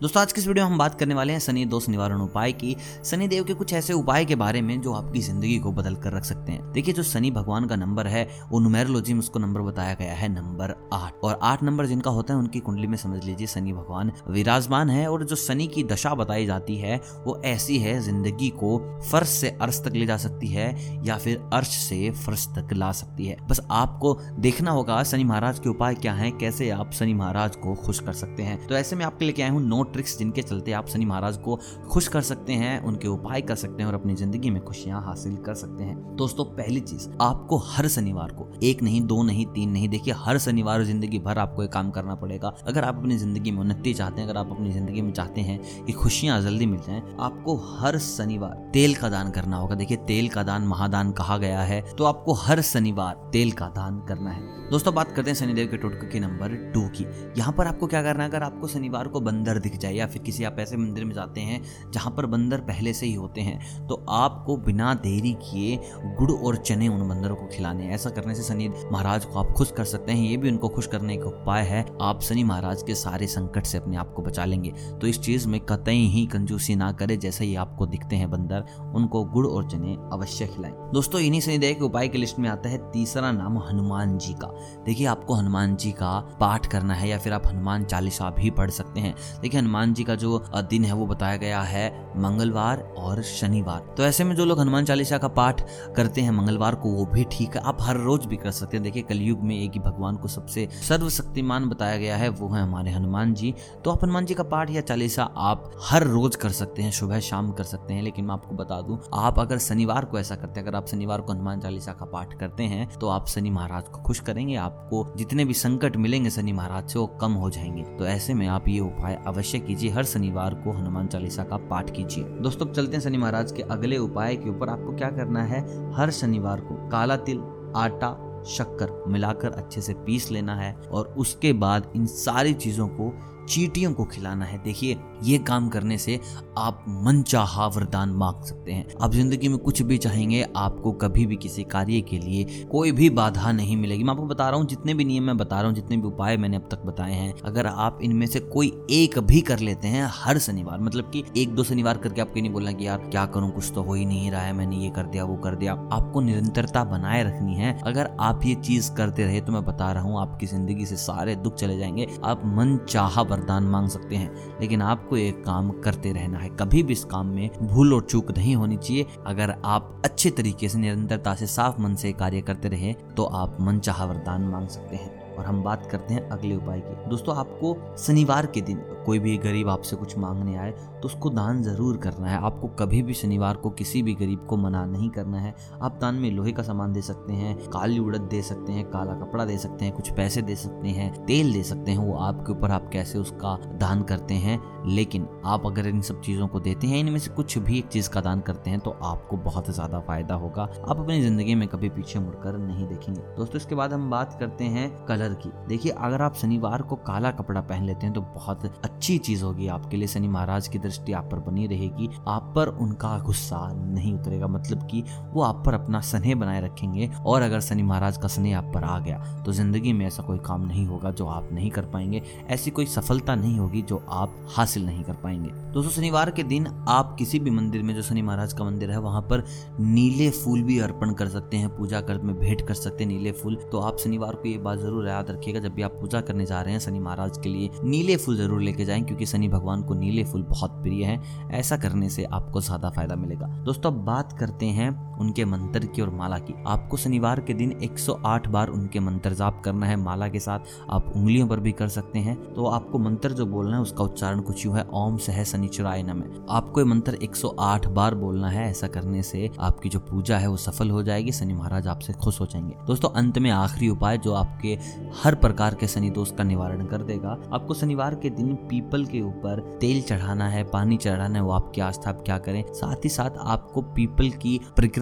दोस्तों, आज की इस वीडियो में हम बात करने वाले हैं शनि दोष निवारण उपाय की। शनि देव के कुछ ऐसे उपाय के बारे में जो आपकी ज़िंदगी को बदल कर रख सकते हैं। देखिए, जो शनि भगवान का नंबर है, वो नुमेरोलॉजी में उसको नंबर बताया गया है, नंबर आठ। और आठ नंबर जिनका होता है, उनकी कुंडली में समझ लीजिए शनि भगवान विराजमान है और जो शनि की दशा बताई जाती है, वो ऐसी है, ज़िंदगी को फर्श से अर्श तक ले जा सकती है या फिर अर्श से फर्श तक ला सकती है। बस आपको देखना होगा शनि महाराज के उपाय क्या है, कैसे आप शनि महाराज को खुश कर सकते हैं। तो ऐसे में आपके लेके आए हूँ, नोट ट्रिक्स जिनके चलते आप शनि महाराज को खुश कर सकते हैं, उनके उपाय कर सकते हैं और अपनी ज़िंदगी में खुशियाँ हासिल कर सकते हैं। दोस्तों, पहली चीज़, आपको हर शनिवार को, एक नहीं, दो नहीं, तीन नहीं, देखिए, हर शनिवार ज़िंदगी भर आपको एक काम करना पड़ेगा। अगर आप अपनी ज़िंदगी में उन्नति चाहते हैं, अगर आप अपनी ज़िंदगी में चाहते हैं कि खुशियाँ जल्दी मिल जाए, आपको हर शनिवार तेल का दान करना होगा। देखिए, तेल का दान महादान कहा गया है तो आपको हर शनिवार तेल का दान करना है। दोस्तों, बात करते हैं शनिदेव के टोटके के नंबर टू की। यहाँ पर आपको क्या करना है? अगर आपको शनिवार को बंदर दिख जाए या फिर किसी आप ऐसे मंदिर में जाते हैं जहाँ पर बंदर पहले से ही होते हैं तो आपको बिना देरी किए गुड़ और चने उन बंदरों को खिलाने ऐसा करने से शनि महाराज को आप खुश कर सकते हैं, ये भी उनको खुश करने का उपाय है, आप शनि महाराज के सारे संकट से अपने आप को बचा लेंगे। तो इस चीज़ में कतई ही कंजूसी ना करे, जैसे ही आपको दिखते हैं बंदर, उनको गुड़ और चने अवश्य खिलाएँ। दोस्तों, इन्हीं शनिदेव के उपाय की लिस्ट में आता है तीसरा नाम हनुमान जी का। देखिए, आपको हनुमान जी का पाठ करना है या फिर आप हनुमान चालीसा भी पढ़ सकते हैं। देखिए हनुमान जी का जो दिन है वो बताया गया है मंगलवार और शनिवार। तो ऐसे में जो लोग हनुमान चालीसा का पाठ करते हैं मंगलवार को, वो भी ठीक है। आप हर रोज भी कर सकते हैं। देखिए, कलयुग में एक ही भगवान को सबसे सर्वशक्तिमान बताया गया है, वो है हमारे हनुमान जी। तो आप हनुमान जी का पाठ या चालीसा आप हर रोज कर सकते हैं, सुबह शाम कर सकते हैं। लेकिन मैं आपको बता दूँ, आप अगर शनिवार को ऐसा करते हैं, अगर आप शनिवार को हनुमान चालीसा का पाठ करते हैं तो आप शनि महाराज को खुश करेंगे। आपको जितने भी संकट मिलेंगे, शनि महाराज से वो कम हो जाएँगे। तो ऐसे में आप ये उपाय अवश्य कीजिए हर शनिवार को हनुमान चालीसा का पाठ कीजिए। दोस्तों चलते हैं शनि महाराज के अगले उपाय के ऊपर। आपको क्या करना है? हर शनिवार को काला तिल, आटा, शक्कर मिलाकर अच्छे से पीस लेना है और उसके बाद इन सारी चीज़ों को चीटियों को खिलाना है। देखिए, ये काम करने से आप मन चाह वरदान मांग सकते हैं। आप ज़िंदगी में कुछ भी चाहेंगे, आपको कभी भी किसी कार्य के लिए कोई भी बाधा नहीं मिलेगी। मैं आपको बता रहा हूँ, जितने भी नियम मैं बता रहा हूँ, जितने भी उपाय मैंने अब तक बताए हैं, अगर आप इनमें से कोई एक भी कर लेते हैं, हर शनिवार मतलब कि एक दो शनिवार करके आपको नहीं बोलना कि यार, क्या करूँ, कुछ तो हो ही नहीं रहा है, मैंने ये कर दिया, वो कर दिया। आपको निरंतरता बनाए रखनी है। अगर आप ये चीज़ करते रहे तो मैं बता रहा हूँ, आपकी ज़िंदगी से सारे दुख चले जाएँगे। आप मन चाह वरदान मांग सकते हैं। लेकिन आपको एक काम करते रहना है। कभी भी इस काम में भूल और चूक नहीं होनी चाहिए। अगर आप अच्छे तरीके से, निरंतरता से, साफ़ मन से कार्य करते रहे तो आप मन चाह वरदान मांग सकते हैं। और हम बात करते हैं अगले उपाय की। दोस्तों, आपको शनिवार के दिन कोई भी गरीब आपसे कुछ मांगने आए तो उसको दान ज़रूर करना है। आपको कभी भी शनिवार को किसी भी गरीब को मना नहीं करना है। आप दान में लोहे का सामान दे सकते हैं, काली उड़द दे सकते हैं, काला कपड़ा दे सकते हैं, कुछ पैसे दे सकते हैं, तेल दे सकते हैं, वो आपके ऊपर आप कैसे उसका दान करते हैं। लेकिन आप अगर इन सब चीज़ों को देते हैं, इनमें से कुछ भी एक चीज़ का दान करते हैं तो आपको बहुत ज़्यादा फ़ायदा होगा। आप अपनी ज़िंदगी में कभी पीछे मुड़कर नहीं देखेंगे। दोस्तों, इसके बाद हम बात करते हैं कलर की। देखिए, अगर आप शनिवार को काला कपड़ा पहन लेते हैं तो बहुत अच्छी चीज़ होगी, आपके लिए शनि महाराज की दृष्टि आप पर बनी रहेगी। आप पर उनका गुस्सा नहीं उतरेगा मतलब कि वो आप पर अपना स्नेह बनाए रखेंगे और अगर शनि महाराज का स्नेह आप पर आ गया तो ज़िंदगी में ऐसा कोई काम नहीं होगा जो आप नहीं कर पाएँगे। ऐसी कोई सफलता नहीं होगी जो आप हासिल नहीं कर पाएँगे। दोस्तों, शनिवार के दिन आप किसी भी मंदिर में, जो शनि महाराज का मंदिर है, वहाँ पर नीले फूल भी अर्पण कर सकते हैं, पूजा कर में भेंट कर सकते हैं नीले फूल। तो आप शनिवार को ये बात ज़रूर याद रखिएगा, जब भी आप पूजा करने जा रहे हैं शनि महाराज के लिए, नीले फूल ज़रूर लेके जाएँ, क्योंकि शनि भगवान को नीले फूल बहुत प्रिय है। ऐसा करने से आपको ज़्यादा फ़ायदा मिलेगा। दोस्तों, अब बात करते हैं उनके मंत्र की और माला की। आपको शनिवार के दिन 108 बार उनके मंत्र जाप करना है। माला के साथ आप उंगलियों पर भी कर सकते हैं। तो आपको मंत्र जो बोलना है, उसका उच्चारण कुछ यूँ है, ओम सह शनिचराय नम। आपको ये मंत्र 108 बार बोलना है। ऐसा करने से आपकी जो पूजा है, वो सफल हो जाएगी। शनि महाराज आपसे खुश हो जाएँगे। दोस्तों, अंत में आखिरी उपाय जो आपके हर प्रकार के शनि दोष का निवारण कर देगा। आपको शनिवार के दिन पीपल के ऊपर तेल चढ़ाना है, पानी चढ़ाना है, वो आपकी आस्था आप क्या करें? साथ ही साथ आपको पीपल की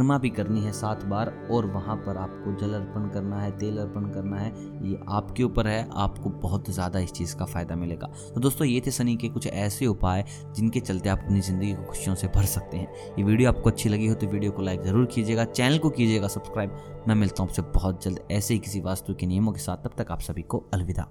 परिक्रमा भी करनी है सात बार और वहाँ पर आपको जल अर्पण करना है, तेल अर्पण करना है, ये आपके ऊपर है, आपको बहुत ज़्यादा इस चीज़ का फ़ायदा मिलेगा। तो दोस्तों, ये थे शनि के कुछ ऐसे उपाय जिनके चलते आप अपनी ज़िंदगी को खुशियों से भर सकते हैं। ये वीडियो आपको अच्छी लगी हो तो वीडियो को लाइक ज़रूर कीजिएगा, चैनल को कीजिएगा सब्सक्राइब। मैं मिलता हूँ आपसे बहुत जल्द ऐसे ही किसी वास्तु के नियमों के साथ। तब तक आप सभी को अलविदा।